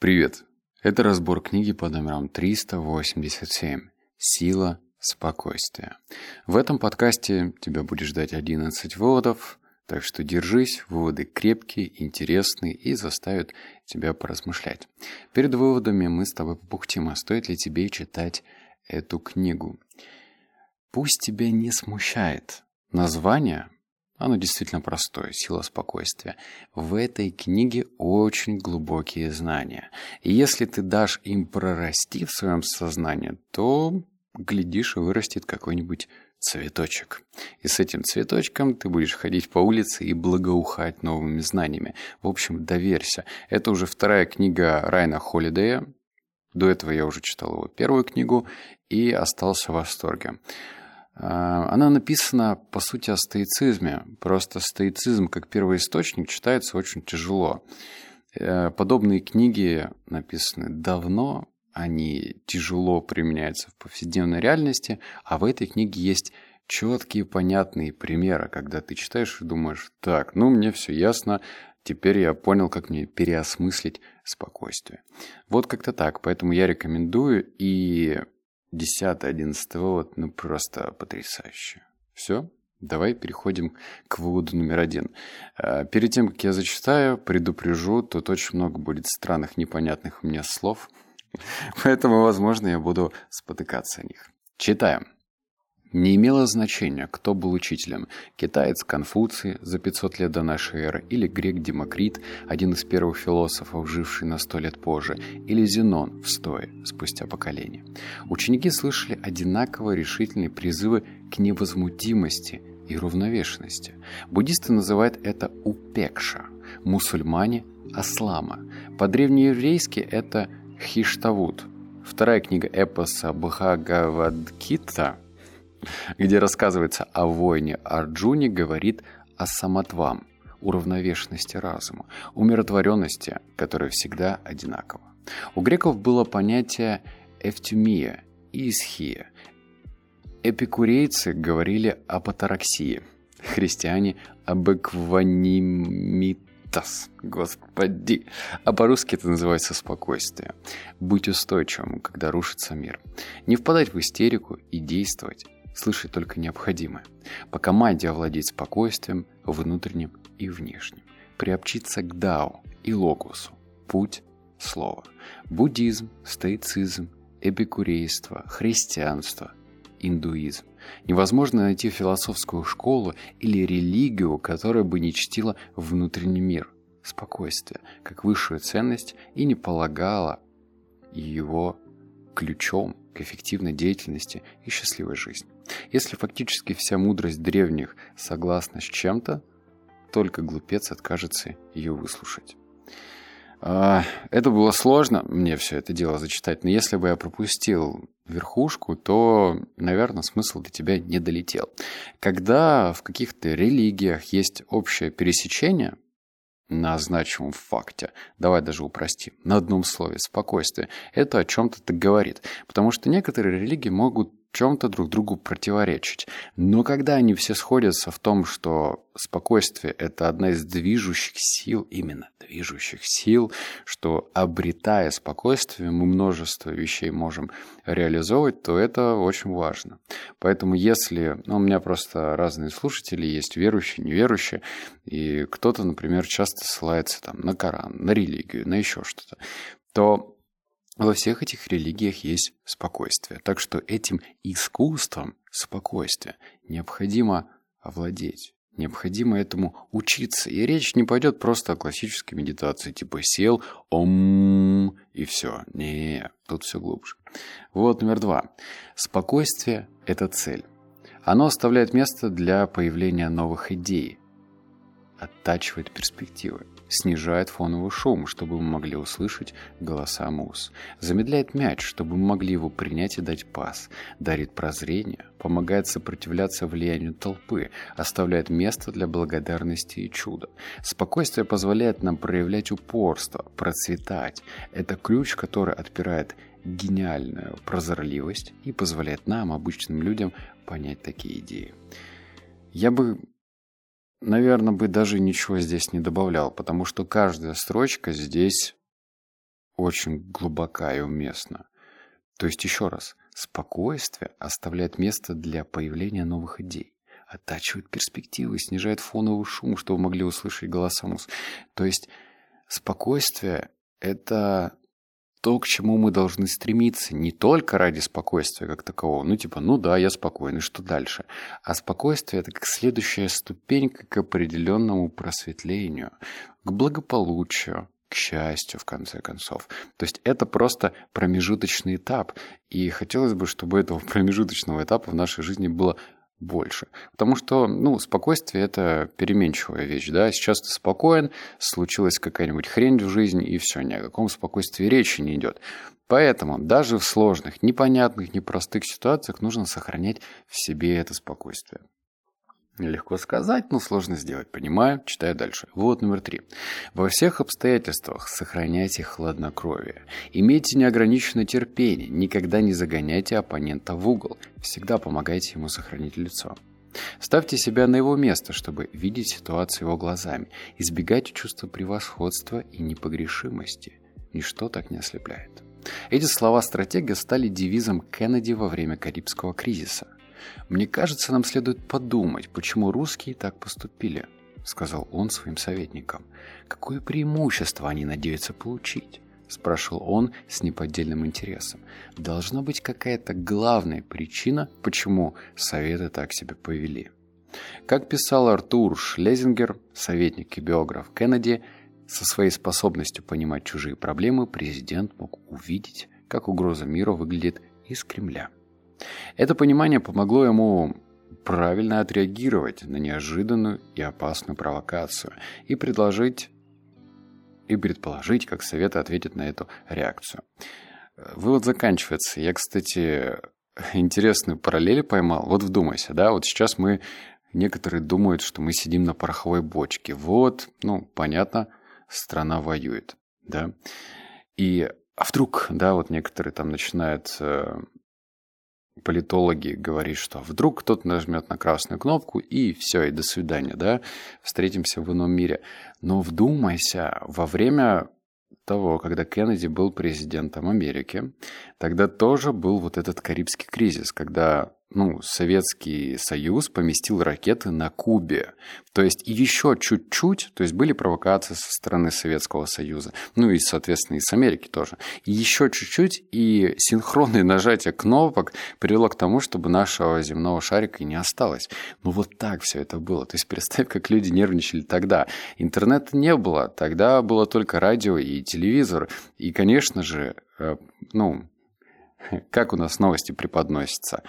Привет! Это разбор книги под номером 387 «Сила спокойствия». В этом подкасте тебя будет ждать 11 выводов, так что держись, выводы крепкие, интересные и заставят тебя поразмышлять. Перед выводами мы с тобой попухтим, а стоит ли тебе читать эту книгу. Пусть тебя не смущает название, оно действительно простое, сила спокойствия. В этой книге очень глубокие знания. И если ты дашь им прорасти в своем сознании, то, глядишь, и вырастет какой-нибудь цветочек. И с этим цветочком ты будешь ходить по улице и благоухать новыми знаниями. В общем, доверься. Это уже вторая книга Райна Холидея. До этого я уже читал его первую книгу и остался в восторге. А, она написана, по сути, о стоицизме. Просто стоицизм как первоисточник читается очень тяжело. Э, подобные книги написаны давно, они тяжело применяются в повседневной реальности, а в этой книге есть четкие, понятные примеры, когда ты читаешь и думаешь, так, ну мне все ясно, теперь я понял, как мне переосмыслить спокойствие. Вот как-то так, поэтому я рекомендую, и 10-11 вывод, ну просто потрясающе. Все, давай переходим к выводу номер один. А, перед тем, как я зачитаю, предупрежу, тут очень много будет странных, непонятных мне слов, поэтому, возможно, я буду спотыкаться о них. Читаем. Не имело значения, кто был учителем – китаец Конфуций за 500 лет до нашей эры, или грек Демокрит, один из первых философов, живший на сто лет позже, или Зенон в стое, спустя поколение. Ученики слышали одинаково решительные призывы к невозмутимости и равновешенности. Буддисты называют это упекша, мусульмане – аслама. По-древнееврейски это хиштавут. Вторая книга эпоса Бхагавадгита – где рассказывается о войне Арджуни, говорит о самотвам, уравновешенности разума, умиротворенности, которая всегда одинакова. У греков было понятие эвтюмия и исхия. Эпикурейцы говорили об атараксии, христиане об экванимитас, господи. А по-русски это называется спокойствие. Быть устойчивым, когда рушится мир. Не впадать в истерику и действовать слышать только необходимое. По команде овладеть спокойствием внутренним и внешним. Приобщиться к Дао и Логосу. Путь – слово. Буддизм, стоицизм, эпикурейство, христианство, индуизм. Невозможно найти философскую школу или религию, которая бы не чтила внутренний мир, спокойствие, как высшую ценность и не полагала его ключом к эффективной деятельности и счастливой жизни. Если фактически вся мудрость древних согласна с чем-то, только глупец откажется ее выслушать. А, это было сложно, мне все это дело зачитать, но если бы я пропустил верхушку, то, наверное, смысл до тебя не долетел. Когда в каких-то религиях есть общее пересечение – на значимом факте. Давай даже упростим. На одном слове. Спокойствие. Это о чем-то говорит. Потому что некоторые религии могут чем-то друг другу противоречить. Но когда они все сходятся в том, что спокойствие – это одна из движущих сил, именно движущих сил, что обретая спокойствие, мы множество вещей можем реализовывать, то это очень важно. Поэтому если... Ну, у меня просто разные слушатели есть, верующие, неверующие, и кто-то, например, часто ссылается там на Коран, на религию, на еще что-то, то во всех этих религиях есть спокойствие. Так что этим искусством спокойствия необходимо овладеть. Необходимо этому учиться. И речь не пойдет просто о классической медитации, типа сел, ом, и все. Не, тут все глубже. Вот номер два. Спокойствие – это цель. Оно оставляет место для появления новых идей, оттачивает перспективы снижает фоновый шум, чтобы мы могли услышать голоса мус, замедляет мяч, чтобы мы могли его принять и дать пас, дарит прозрение, помогает сопротивляться влиянию толпы, оставляет место для благодарности и чуда. Спокойствие позволяет нам проявлять упорство, процветать. Это ключ, который отпирает гениальную прозорливость и позволяет нам, обычным людям, понять такие идеи. Я бы наверное, бы даже ничего здесь не добавлял, потому что каждая строчка здесь очень глубока и уместна. То есть, еще раз, спокойствие оставляет место для появления новых идей, оттачивает перспективы, снижает фоновый шум, чтобы могли услышать голоса мус. То есть, спокойствие – это то, к чему мы должны стремиться, не только ради спокойствия как такового, ну типа, ну да, я спокойный, что дальше? А спокойствие – это как следующая ступенька к определенному просветлению, к благополучию, к счастью, в конце концов. То есть это просто промежуточный этап. И хотелось бы, чтобы этого промежуточного этапа в нашей жизни было больше. Потому что, ну, спокойствие – это переменчивая вещь, да. Сейчас ты спокоен, случилась какая-нибудь хрень в жизни, и все, ни о каком спокойствии речи не идет. Поэтому даже в сложных, непонятных, непростых ситуациях нужно сохранять в себе это спокойствие. Легко сказать, но сложно сделать. Понимаю, читаю дальше. Вот номер три. Во всех обстоятельствах сохраняйте хладнокровие. Имейте неограниченное терпение. Никогда не загоняйте оппонента в угол. Всегда помогайте ему сохранить лицо. Ставьте себя на его место, чтобы видеть ситуацию его глазами. Избегайте чувства превосходства и непогрешимости. Ничто так не ослепляет. Эти слова стратега стали девизом Кеннеди во время Карибского кризиса – «Мне кажется, нам следует подумать, почему русские так поступили», — сказал он своим советникам. «Какое преимущество они надеются получить?» — спрашивал он с неподдельным интересом. «Должна быть какая-то главная причина, почему Советы так себя повели». Как писал Артур Шлезингер, советник и биограф Кеннеди, со своей способностью понимать чужие проблемы президент мог увидеть, как угроза миру выглядит из Кремля. Это понимание помогло ему правильно отреагировать на неожиданную и опасную провокацию и предложить и предположить, как Советы ответят на эту реакцию. Вывод заканчивается. Я, кстати, интересную параллель поймал. Вот вдумайся, да, вот сейчас мы, некоторые думают, что мы сидим на пороховой бочке. Вот, ну, понятно, страна воюет, да. И, а вдруг, да, вот некоторые там начинают э, политологи говорят, что вдруг кто-то нажмет на красную кнопку и все, и до свидания, да, встретимся в ином мире. Но вдумайся, во время того, когда Кеннеди был президентом Америки, тогда тоже был вот этот Карибский кризис, когда ну, Советский Союз поместил ракеты на Кубе. То есть еще чуть-чуть, то есть были провокации со стороны Советского Союза, ну и, соответственно, и с Америки тоже. И еще чуть-чуть, и синхронное нажатие кнопок привело к тому, чтобы нашего земного шарика не осталось. Ну вот так все это было. То есть представь, как люди нервничали тогда. Интернета не было, тогда было только радио и телевизор. И, конечно же, э, ну, как у нас новости преподносятся?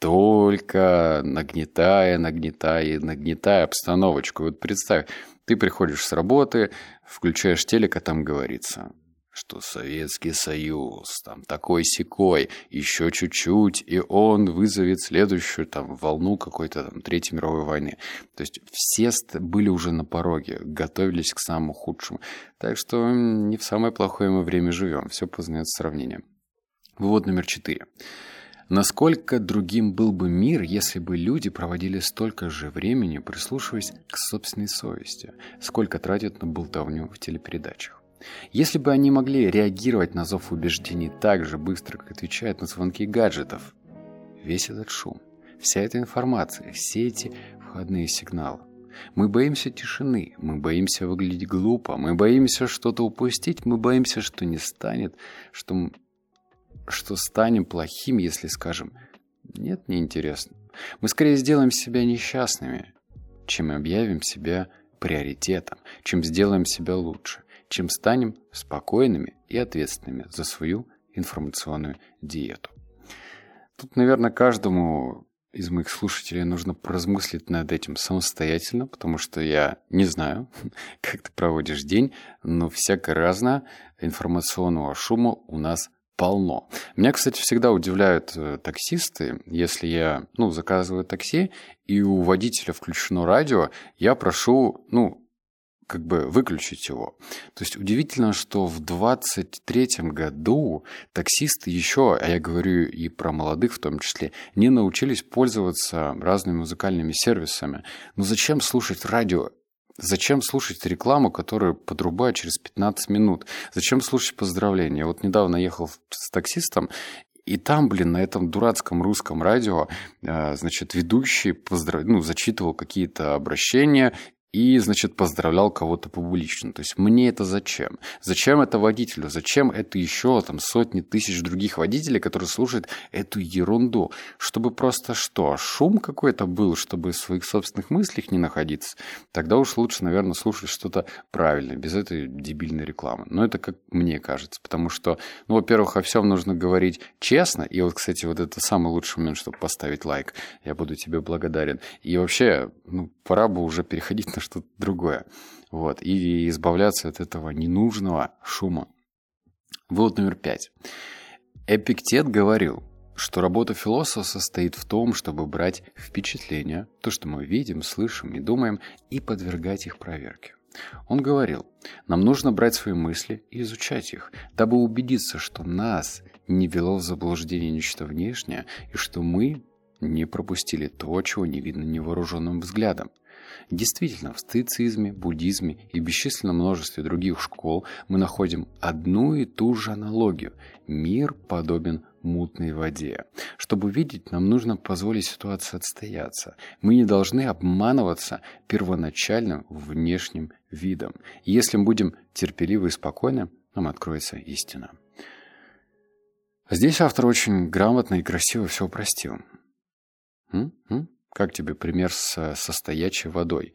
Только нагнетая, нагнетая, нагнетая обстановочку. Вот представь, ты приходишь с работы, включаешь телек, а там говорится, что Советский Союз, там такой секой, еще чуть-чуть, и он вызовет следующую там волну какой-то там Третьей мировой войны. То есть все были уже на пороге, готовились к самому худшему. Так что не в самое плохое мы время живем, все познается сравнением. Вывод номер четыре. Насколько другим был бы мир, если бы люди проводили столько же времени, прислушиваясь к собственной совести, сколько тратят на болтовню в телепередачах. Если бы они могли реагировать на зов убеждений так же быстро, как отвечают на звонки гаджетов, весь этот шум, вся эта информация, все эти входные сигналы. Мы боимся тишины, мы боимся выглядеть глупо, мы боимся что-то упустить, мы боимся, что не станет, что что станем плохим, если скажем «нет, неинтересно». Мы скорее сделаем себя несчастными, чем объявим себя приоритетом, чем сделаем себя лучше, чем станем спокойными и ответственными за свою информационную диету. Тут, наверное, каждому из моих слушателей нужно поразмыслить над этим самостоятельно, потому что я не знаю, как ты проводишь день, но всяко разное информационного шума у нас полно. Меня, кстати, всегда удивляют э, таксисты, если я, ну, заказываю такси, и у водителя включено радио, я прошу, ну, как бы выключить его. То есть удивительно, что в 23-м году таксисты еще, а я говорю и про молодых в том числе, не научились пользоваться разными музыкальными сервисами. Но зачем слушать радио Зачем слушать рекламу, которую подрубают через 15 минут? Зачем слушать поздравления? Вот недавно ехал с таксистом, и там, блин, на этом дурацком русском радио, э, значит, ведущий поздрав... ну, зачитывал какие-то обращения и, значит, поздравлял кого-то публично. То есть мне это зачем? Зачем это водителю? Зачем это еще там сотни тысяч других водителей, которые слушают эту ерунду? Чтобы просто что? Шум какой-то был, чтобы в своих собственных мыслях не находиться? Тогда уж лучше, наверное, слушать что-то правильное, без этой дебильной рекламы. Но это как мне кажется. Потому что, ну, во-первых, о всем нужно говорить честно. И вот, кстати, вот это самый лучший момент, чтобы поставить лайк. Я буду тебе благодарен. И вообще, ну, пора бы уже переходить что-то другое. Вот. И избавляться от этого ненужного шума. Вывод номер пять. Эпиктет говорил, что работа философа состоит в том, чтобы брать впечатления, то, что мы видим, слышим и думаем, и подвергать их проверке. Он говорил, нам нужно брать свои мысли и изучать их, дабы убедиться, что нас не вело в заблуждение нечто внешнее, и что мы не пропустили то, чего не видно невооруженным взглядом. Действительно, в стоицизме, буддизме и бесчисленном множестве других школ мы находим одну и ту же аналогию. Мир подобен мутной воде. Чтобы видеть, нам нужно позволить ситуации отстояться. Мы не должны обманываться первоначальным внешним видом. И если мы будем терпеливы и спокойны, нам откроется истина. Здесь автор очень грамотно и красиво все упростил. М? М? Как тебе пример с, со стоячей водой?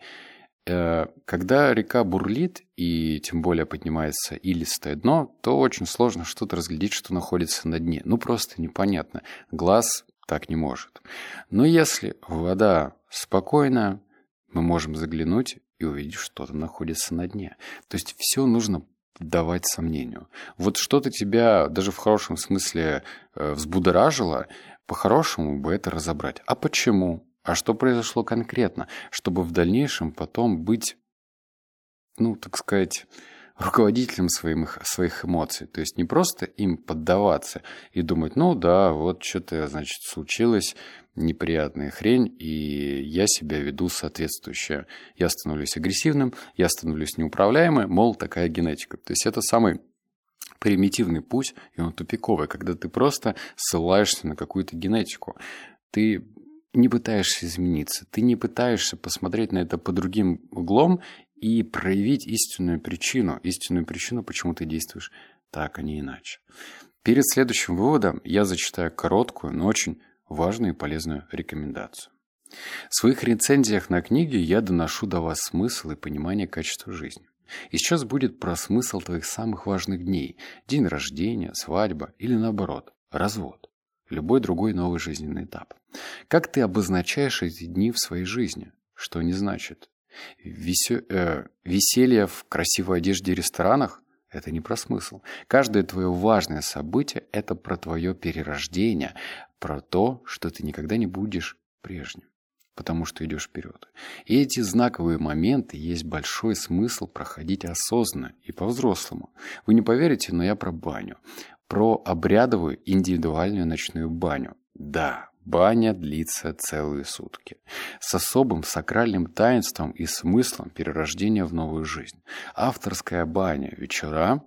Э, когда река бурлит, и тем более поднимается илистое дно, то очень сложно что-то разглядеть, что находится на дне. Ну, просто непонятно. Глаз так не может. Но если вода спокойная, мы можем заглянуть и увидеть, что там находится на дне. То есть все нужно давать сомнению. Вот что-то тебя даже в хорошем смысле э, взбудоражило, по-хорошему бы это разобрать. А почему? А что произошло конкретно, чтобы в дальнейшем потом быть, ну, так сказать, руководителем своих, своих эмоций. То есть не просто им поддаваться и думать, ну да, вот что-то, значит, случилось, неприятная хрень, и я себя веду соответствующе. Я становлюсь агрессивным, я становлюсь неуправляемым, мол, такая генетика. То есть это самый примитивный путь, и он тупиковый, когда ты просто ссылаешься на какую-то генетику. Ты не пытаешься измениться, ты не пытаешься посмотреть на это по другим углом и проявить истинную причину, истинную причину, почему ты действуешь так, а не иначе. Перед следующим выводом я зачитаю короткую, но очень важную и полезную рекомендацию. В своих рецензиях на книги я доношу до вас смысл и понимание качества жизни. И сейчас будет про смысл твоих самых важных дней. День рождения, свадьба или наоборот, развод любой другой новый жизненный этап. Как ты обозначаешь эти дни в своей жизни? Что они значат? Весе... Э, веселье в красивой одежде в ресторанах – это не про смысл. Каждое твое важное событие – это про твое перерождение, про то, что ты никогда не будешь прежним потому что идешь вперед. И эти знаковые моменты есть большой смысл проходить осознанно и по-взрослому. Вы не поверите, но я про баню про обрядовую индивидуальную ночную баню. Да, баня длится целые сутки. С особым сакральным таинством и смыслом перерождения в новую жизнь. Авторская баня вечера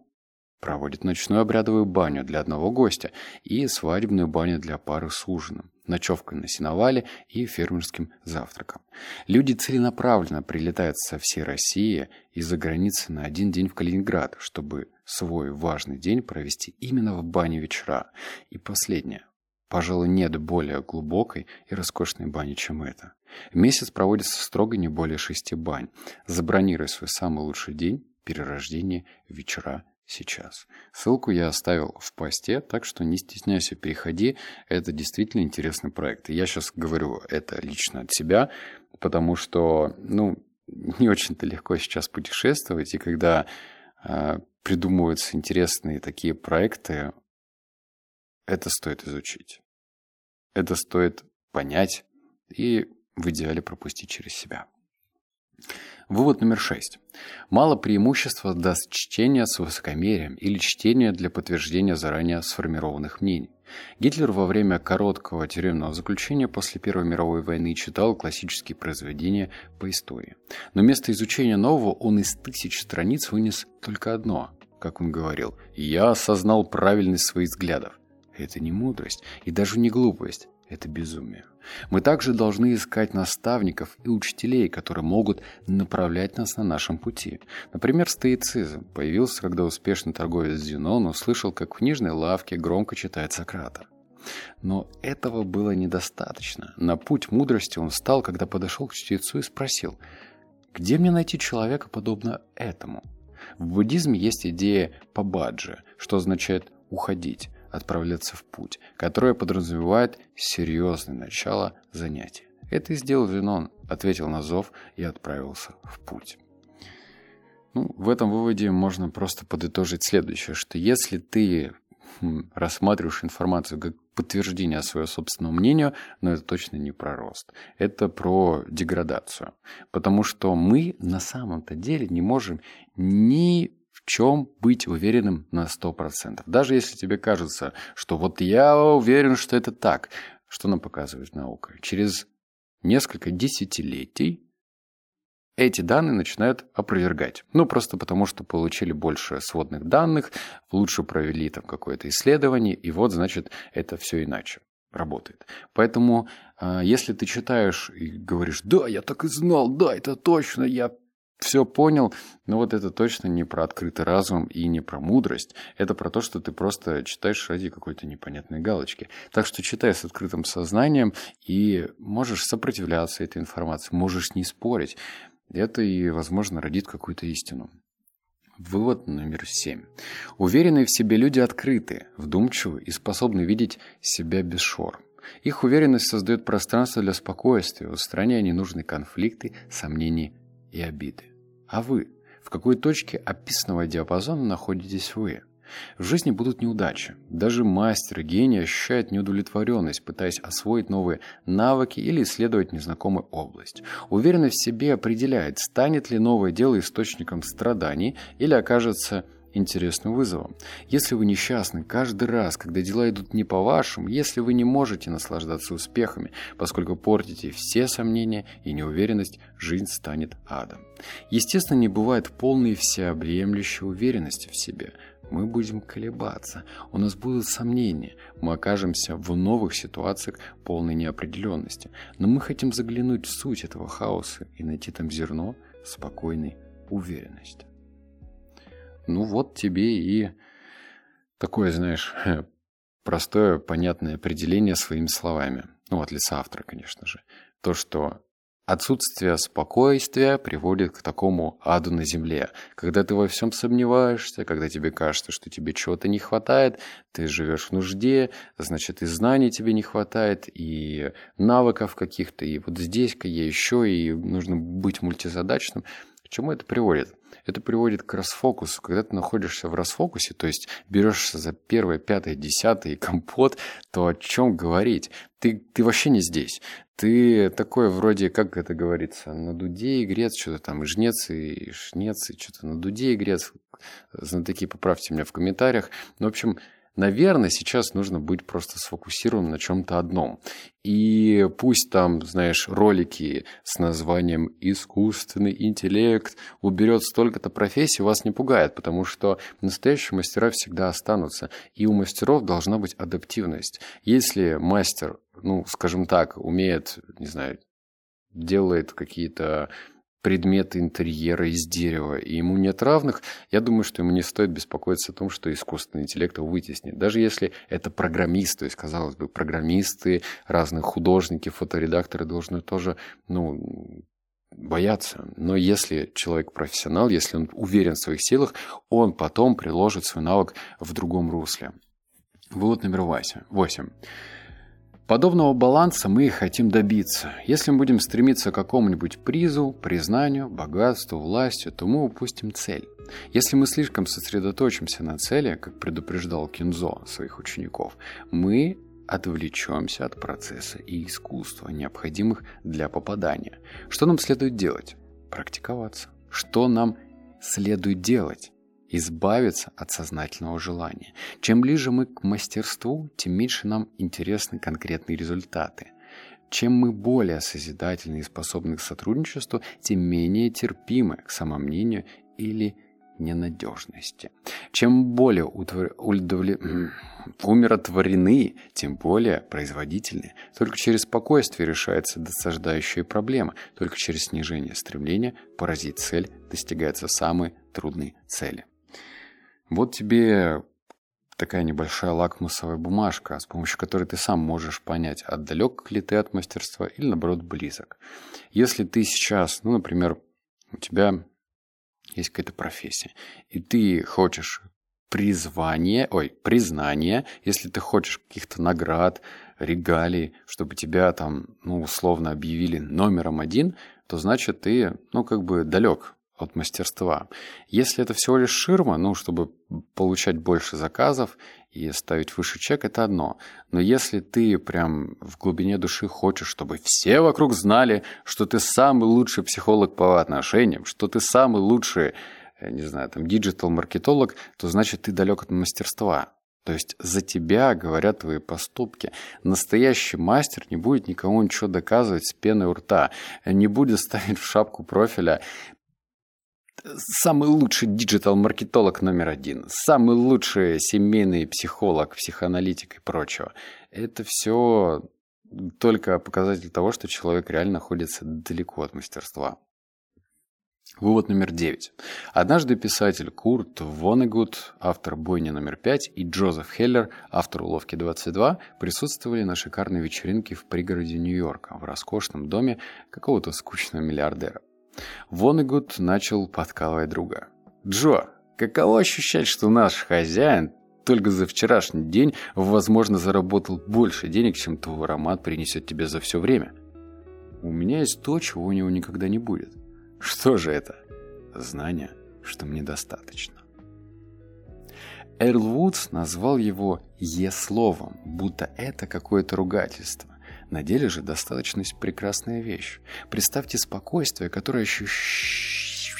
проводит ночную обрядовую баню для одного гостя и свадебную баню для пары с ужином ночевкой на сеновале и фермерским завтраком. Люди целенаправленно прилетают со всей России из-за границы на один день в Калининград, чтобы свой важный день провести именно в бане вечера. И последнее. Пожалуй, нет более глубокой и роскошной бани, чем это. В месяц проводится строго не более шести бань. Забронируй свой самый лучший день перерождения вечера сейчас. Ссылку я оставил в посте, так что не стесняйся, переходи. Это действительно интересный проект. И я сейчас говорю это лично от себя, потому что, ну, не очень-то легко сейчас путешествовать, и когда э, придумываются интересные такие проекты, это стоит изучить. Это стоит понять и в идеале пропустить через себя. Вывод номер шесть. Мало преимущества даст чтение с высокомерием или чтение для подтверждения заранее сформированных мнений. Гитлер во время короткого тюремного заключения после Первой мировой войны читал классические произведения по истории. Но вместо изучения нового он из тысяч страниц вынес только одно, как он говорил, «Я осознал правильность своих взглядов». Это не мудрость и даже не глупость, это безумие. Мы также должны искать наставников и учителей, которые могут направлять нас на нашем пути. Например, стоицизм появился, когда успешный торговец Зенон услышал, как в книжной лавке громко читает Сократа. Но этого было недостаточно. На путь мудрости он встал, когда подошел к чтецу и спросил, «Где мне найти человека, подобно этому?» В буддизме есть идея пабаджи, что означает «уходить» отправляться в путь, которое подразумевает серьезное начало занятия. Это и сделал Винон, ответил на зов и отправился в путь. Ну, в этом выводе можно просто подытожить следующее, что если ты хм, рассматриваешь информацию как подтверждение своего собственного мнения, но это точно не про рост. Это про деградацию. Потому что мы на самом-то деле не можем ни чем быть уверенным на 100%. Даже если тебе кажется, что вот я уверен, что это так. Что нам показывает наука? Через несколько десятилетий эти данные начинают опровергать. Ну, просто потому, что получили больше сводных данных, лучше провели там какое-то исследование, и вот, значит, это все иначе работает. Поэтому, а, если ты читаешь и говоришь, да, я так и знал, да, это точно, я все понял, но вот это точно не про открытый разум и не про мудрость. Это про то, что ты просто читаешь ради какой-то непонятной галочки. Так что читай с открытым сознанием и можешь сопротивляться этой информации, можешь не спорить. Это и, возможно, родит какую-то истину. Вывод номер семь. Уверенные в себе люди открыты, вдумчивы и способны видеть себя без шор. Их уверенность создает пространство для спокойствия, устраняя ненужные конфликты, сомнения и обиды. А вы? В какой точке описанного диапазона находитесь вы? В жизни будут неудачи. Даже мастер, гений ощущает неудовлетворенность, пытаясь освоить новые навыки или исследовать незнакомую область. Уверенность в себе определяет, станет ли новое дело источником страданий или окажется интересным вызовом. Если вы несчастны каждый раз, когда дела идут не по-вашему, если вы не можете наслаждаться успехами, поскольку портите все сомнения и неуверенность, жизнь станет адом. Естественно, не бывает полной всеобъемлющей уверенности в себе. Мы будем колебаться, у нас будут сомнения, мы окажемся в новых ситуациях полной неопределенности. Но мы хотим заглянуть в суть этого хаоса и найти там зерно спокойной уверенности. Ну вот тебе и такое, знаешь, простое, понятное определение своими словами. Ну, от лица автора, конечно же. То, что отсутствие спокойствия приводит к такому аду на земле. Когда ты во всем сомневаешься, когда тебе кажется, что тебе чего-то не хватает, ты живешь в нужде, значит и знаний тебе не хватает, и навыков каких-то, и вот здесь-ка я еще, и нужно быть мультизадачным. К чему это приводит? Это приводит к расфокусу. Когда ты находишься в расфокусе, то есть берешься за первое, пятое, десятое компот, то о чем говорить? Ты, ты вообще не здесь. Ты такой вроде, как это говорится, на дуде игрец, что-то там, и жнец, и шнец, и что-то на дуде игрец. Знатоки, поправьте меня в комментариях. Ну, в общем, Наверное, сейчас нужно быть просто сфокусированным на чем-то одном. И пусть там, знаешь, ролики с названием «Искусственный интеллект» уберет столько-то профессий, вас не пугает, потому что настоящие мастера всегда останутся. И у мастеров должна быть адаптивность. Если мастер, ну, скажем так, умеет, не знаю, делает какие-то предметы интерьера из дерева, и ему нет равных, я думаю, что ему не стоит беспокоиться о том, что искусственный интеллект его вытеснит. Даже если это программист, то есть, казалось бы, программисты, разные художники, фоторедакторы должны тоже, ну, бояться. Но если человек профессионал, если он уверен в своих силах, он потом приложит свой навык в другом русле. Вывод номер восемь. Подобного баланса мы и хотим добиться. Если мы будем стремиться к какому-нибудь призу, признанию, богатству, власти, то мы упустим цель. Если мы слишком сосредоточимся на цели, как предупреждал Кинзо своих учеников, мы отвлечемся от процесса и искусства, необходимых для попадания. Что нам следует делать? практиковаться. Что нам следует делать? Избавиться от сознательного желания. Чем ближе мы к мастерству, тем меньше нам интересны конкретные результаты. Чем мы более созидательны и способны к сотрудничеству, тем менее терпимы к самомнению или ненадежности. Чем более утвор... удовле... умиротворены, тем более производительны. Только через спокойствие решается досаждающая проблема. Только через снижение стремления поразить цель достигаются самые трудные цели. Вот тебе такая небольшая лакмусовая бумажка, с помощью которой ты сам можешь понять, отдалек ли ты от мастерства или, наоборот, близок. Если ты сейчас, ну, например, у тебя есть какая-то профессия, и ты хочешь призвание, ой, признание, если ты хочешь каких-то наград, регалий, чтобы тебя там, ну, условно объявили номером один, то значит ты, ну, как бы далек от мастерства. Если это всего лишь ширма, ну, чтобы получать больше заказов и ставить выше чек, это одно. Но если ты прям в глубине души хочешь, чтобы все вокруг знали, что ты самый лучший психолог по отношениям, что ты самый лучший, не знаю, там, диджитал-маркетолог, то значит ты далек от мастерства. То есть за тебя говорят твои поступки. Настоящий мастер не будет никому ничего доказывать с пеной у рта, не будет ставить в шапку профиля самый лучший диджитал-маркетолог номер один, самый лучший семейный психолог, психоаналитик и прочего. Это все только показатель того, что человек реально находится далеко от мастерства. Вывод номер девять. Однажды писатель Курт Вонегут, автор «Бойни номер пять», и Джозеф Хеллер, автор «Уловки 22», присутствовали на шикарной вечеринке в пригороде Нью-Йорка, в роскошном доме какого-то скучного миллиардера. Вонегуд начал подкалывать друга. «Джо, каково ощущать, что наш хозяин только за вчерашний день, возможно, заработал больше денег, чем твой аромат принесет тебе за все время? У меня есть то, чего у него никогда не будет. Что же это? Знание, что мне достаточно». Эрл Вудс назвал его «е-словом», будто это какое-то ругательство. На деле же достаточность – прекрасная вещь. Представьте спокойствие, которое ощущ...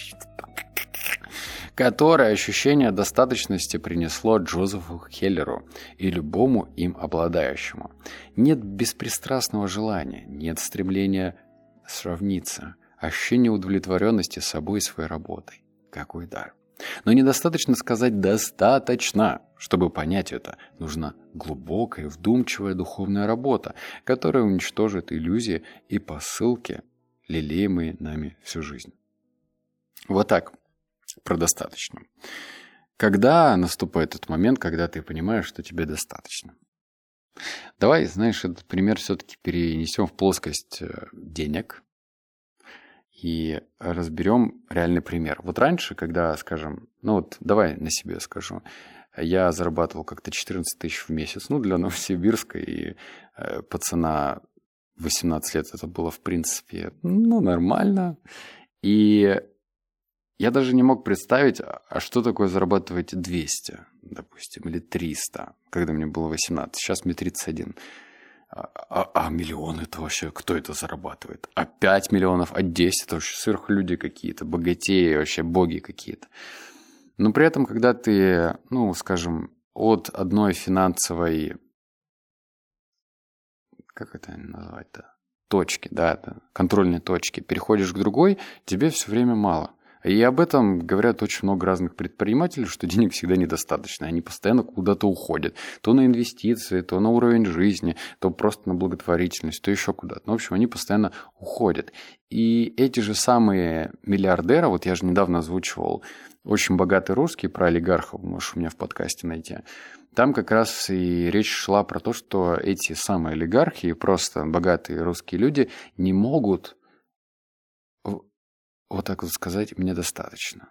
которое ощущение достаточности принесло Джозефу Хеллеру и любому им обладающему. Нет беспристрастного желания, нет стремления сравниться, ощущение удовлетворенности собой и своей работой. Какой дар! Но недостаточно сказать «достаточно». Чтобы понять это, нужна глубокая, вдумчивая духовная работа, которая уничтожит иллюзии и посылки, лелеемые нами всю жизнь. Вот так, про достаточно. Когда наступает тот момент, когда ты понимаешь, что тебе достаточно? Давай, знаешь, этот пример все-таки перенесем в плоскость э, денег, и разберем реальный пример. Вот раньше, когда, скажем, ну вот давай на себе скажу, я зарабатывал как-то 14 тысяч в месяц, ну, для Новосибирска, и э, пацана 18 лет это было, в принципе, ну, нормально. И я даже не мог представить, а что такое зарабатывать 200, допустим, или 300, когда мне было 18. Сейчас мне 31. А, а, а миллион это вообще, кто это зарабатывает? А 5 миллионов, а 10 это вообще сверхлюди какие-то, богатеи, вообще боги какие-то. Но при этом, когда ты, ну, скажем, от одной финансовой, как это назвать-то, точки, да, контрольной точки, переходишь к другой, тебе все время мало. И об этом говорят очень много разных предпринимателей, что денег всегда недостаточно. Они постоянно куда-то уходят. То на инвестиции, то на уровень жизни, то просто на благотворительность, то еще куда-то. Ну, в общем, они постоянно уходят. И эти же самые миллиардеры, вот я же недавно озвучивал очень богатый русский про олигархов, можешь у меня в подкасте найти. Там как раз и речь шла про то, что эти самые олигархи, просто богатые русские люди, не могут вот так вот сказать мне достаточно.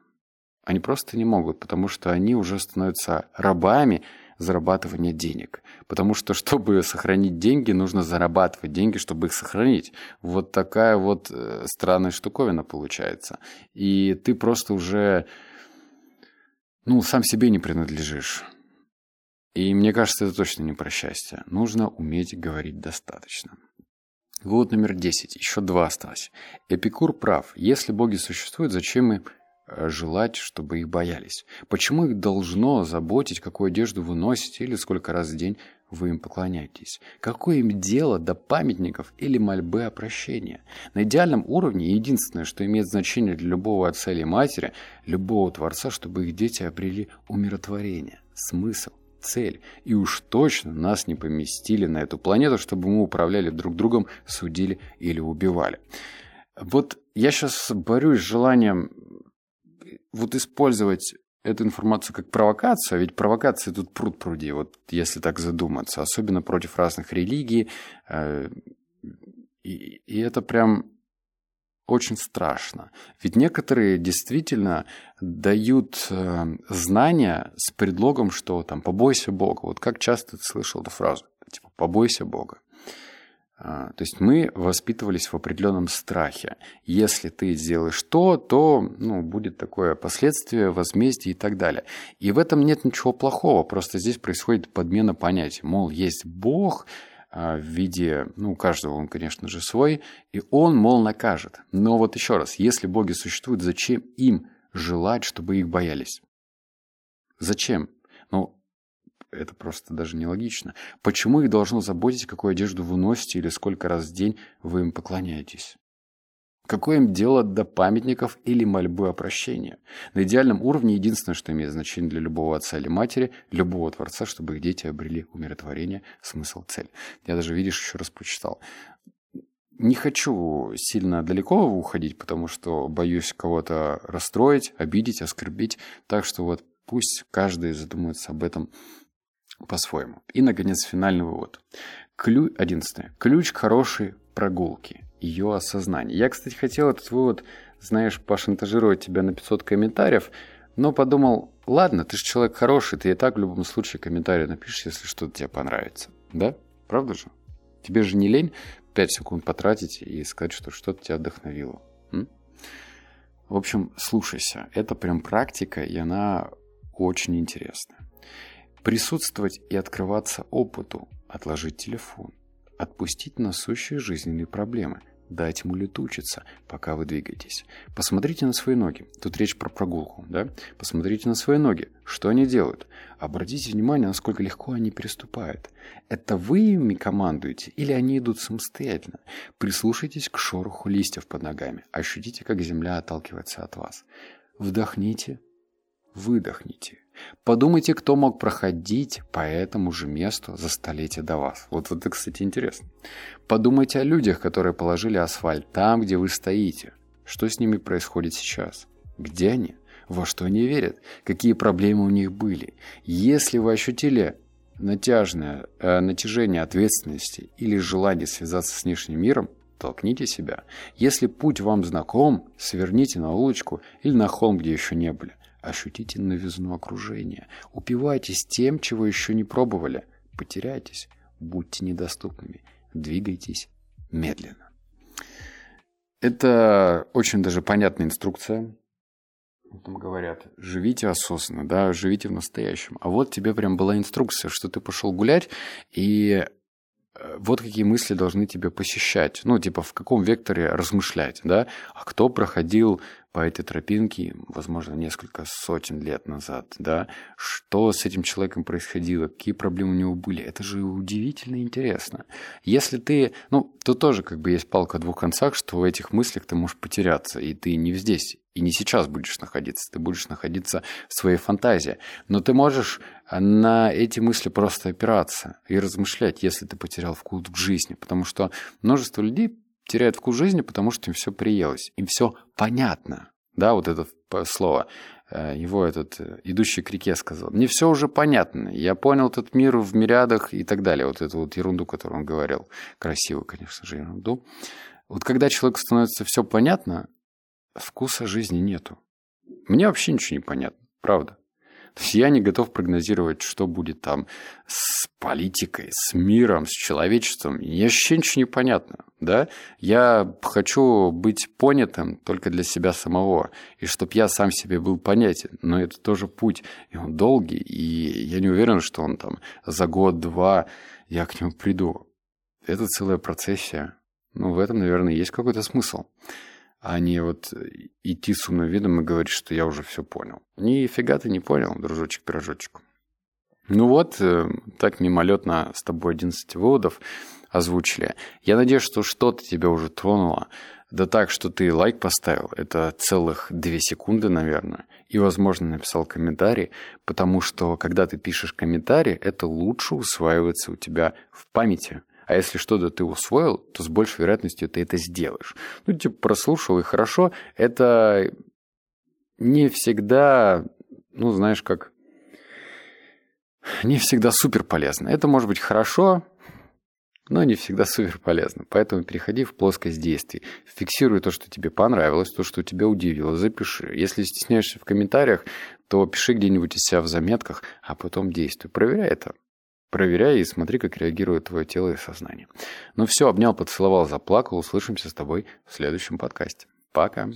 Они просто не могут, потому что они уже становятся рабами зарабатывания денег. Потому что, чтобы сохранить деньги, нужно зарабатывать деньги, чтобы их сохранить. Вот такая вот э, странная штуковина получается. И ты просто уже, ну, сам себе не принадлежишь. И мне кажется, это точно не про счастье. Нужно уметь говорить достаточно. Вывод номер 10. Еще два осталось. Эпикур прав. Если боги существуют, зачем им э, желать, чтобы их боялись? Почему их должно заботить, какую одежду вы носите или сколько раз в день вы им поклоняетесь? Какое им дело до памятников или мольбы о прощении? На идеальном уровне единственное, что имеет значение для любого отца или матери, любого творца, чтобы их дети обрели умиротворение, смысл, цель. И уж точно нас не поместили на эту планету, чтобы мы управляли друг другом, судили или убивали. Вот я сейчас борюсь с желанием вот использовать эту информацию как провокацию, а ведь провокации тут пруд пруди, вот если так задуматься, особенно против разных религий. Э, и, и это прям очень страшно. Ведь некоторые действительно дают э, знания с предлогом, что там «побойся Бога». Вот как часто ты слышал эту фразу? Типа «побойся Бога». А, то есть мы воспитывались в определенном страхе. Если ты сделаешь то, то ну, будет такое последствие, возмездие и так далее. И в этом нет ничего плохого, просто здесь происходит подмена понятий. Мол, есть Бог, в виде, ну, у каждого он, конечно же, свой, и он, мол, накажет. Но вот еще раз, если боги существуют, зачем им желать, чтобы их боялись? Зачем? Ну, это просто даже нелогично. Почему их должно заботить, какую одежду вы носите или сколько раз в день вы им поклоняетесь? Какое им дело до памятников или мольбы о прощении? На идеальном уровне единственное, что имеет значение для любого отца или матери, любого творца, чтобы их дети обрели умиротворение, смысл, цель. Я даже, видишь, еще раз прочитал. Не хочу сильно далеко уходить, потому что боюсь кого-то расстроить, обидеть, оскорбить. Так что вот пусть каждый задумается об этом по-своему. И, наконец, финальный вывод. Ключ, одиннадцатое. Ключ к хорошей прогулке ее осознание. Я, кстати, хотел этот вывод, знаешь, пошантажировать тебя на 500 комментариев, но подумал, ладно, ты же человек хороший, ты и так в любом случае комментарий напишешь, если что-то тебе понравится. Да? Правда же? Тебе же не лень 5 секунд потратить и сказать, что что-то тебя вдохновило. М? В общем, слушайся. Это прям практика, и она очень интересная. Присутствовать и открываться опыту, отложить телефон, отпустить насущие жизненные проблемы, дать ему летучиться, пока вы двигаетесь. Посмотрите на свои ноги. Тут речь про прогулку, да? Посмотрите на свои ноги. Что они делают? Обратите внимание, насколько легко они переступают. Это вы ими командуете или они идут самостоятельно? Прислушайтесь к шороху листьев под ногами. Ощутите, как земля отталкивается от вас. Вдохните, выдохните. Подумайте, кто мог проходить по этому же месту за столетие до вас. Вот это, кстати, интересно. Подумайте о людях, которые положили асфальт там, где вы стоите. Что с ними происходит сейчас? Где они? Во что они верят? Какие проблемы у них были? Если вы ощутили натяжное, э, натяжение ответственности или желание связаться с внешним миром, толкните себя. Если путь вам знаком, сверните на улочку или на холм, где еще не были. Ощутите новизну окружения. Упивайтесь тем, чего еще не пробовали. Потеряйтесь. Будьте недоступными. Двигайтесь медленно. Это очень даже понятная инструкция. Там говорят, живите осознанно, да, живите в настоящем. А вот тебе прям была инструкция, что ты пошел гулять, и э, вот какие мысли должны тебя посещать. Ну, типа, в каком векторе размышлять, да? А кто проходил по этой тропинке, возможно, несколько сотен лет назад, да, что с этим человеком происходило, какие проблемы у него были, это же удивительно интересно. Если ты, ну, то тоже как бы есть палка о двух концах, что в этих мыслях ты можешь потеряться, и ты не здесь, и не сейчас будешь находиться, ты будешь находиться в своей фантазии. Но ты можешь на эти мысли просто опираться и размышлять, если ты потерял вкус к жизни, потому что множество людей теряют вкус жизни, потому что им все приелось, им все понятно. Да, вот это слово. Э, его этот э, идущий к реке сказал. Мне все уже понятно. Я понял этот мир в мириадах и так далее. Вот эту вот ерунду, которую он говорил. Красивую, конечно же, ерунду. Вот когда человеку становится все понятно, вкуса жизни нету. Мне вообще ничего не понятно. Правда. Я не готов прогнозировать, что будет там с политикой, с миром, с человечеством. Мне вообще ничего не понятно. Да? Я хочу быть понятым только для себя самого. И чтобы я сам себе был понятен. Но это тоже путь. И он долгий. И я не уверен, что он там за год-два я к нему приду. Это целая процессия. Ну, в этом, наверное, есть какой-то смысл. А не вот идти с умным видом и говорить, что я уже все понял. Нифига ты не понял, дружочек-пирожочек. Ну вот, э, так мимолетно с тобой 11 выводов озвучили. Я надеюсь, что что-то тебя уже тронуло. Да так, что ты лайк поставил, это целых две секунды, наверное, и, возможно, написал комментарий, потому что, когда ты пишешь комментарий, это лучше усваивается у тебя в памяти. А если что-то ты усвоил, то с большей вероятностью ты это сделаешь. Ну, типа, прослушал и хорошо, это не всегда, ну, знаешь, как... Не всегда супер полезно. Это может быть хорошо, но не всегда супер полезно. Поэтому переходи в плоскость действий. Фиксируй то, что тебе понравилось, то, что тебя удивило, запиши. Если стесняешься в комментариях, то пиши где-нибудь из себя в заметках, а потом действуй. Проверяй это. Проверяй и смотри, как реагирует твое тело и сознание. Ну все, обнял, поцеловал, заплакал. Услышимся с тобой в следующем подкасте. Пока.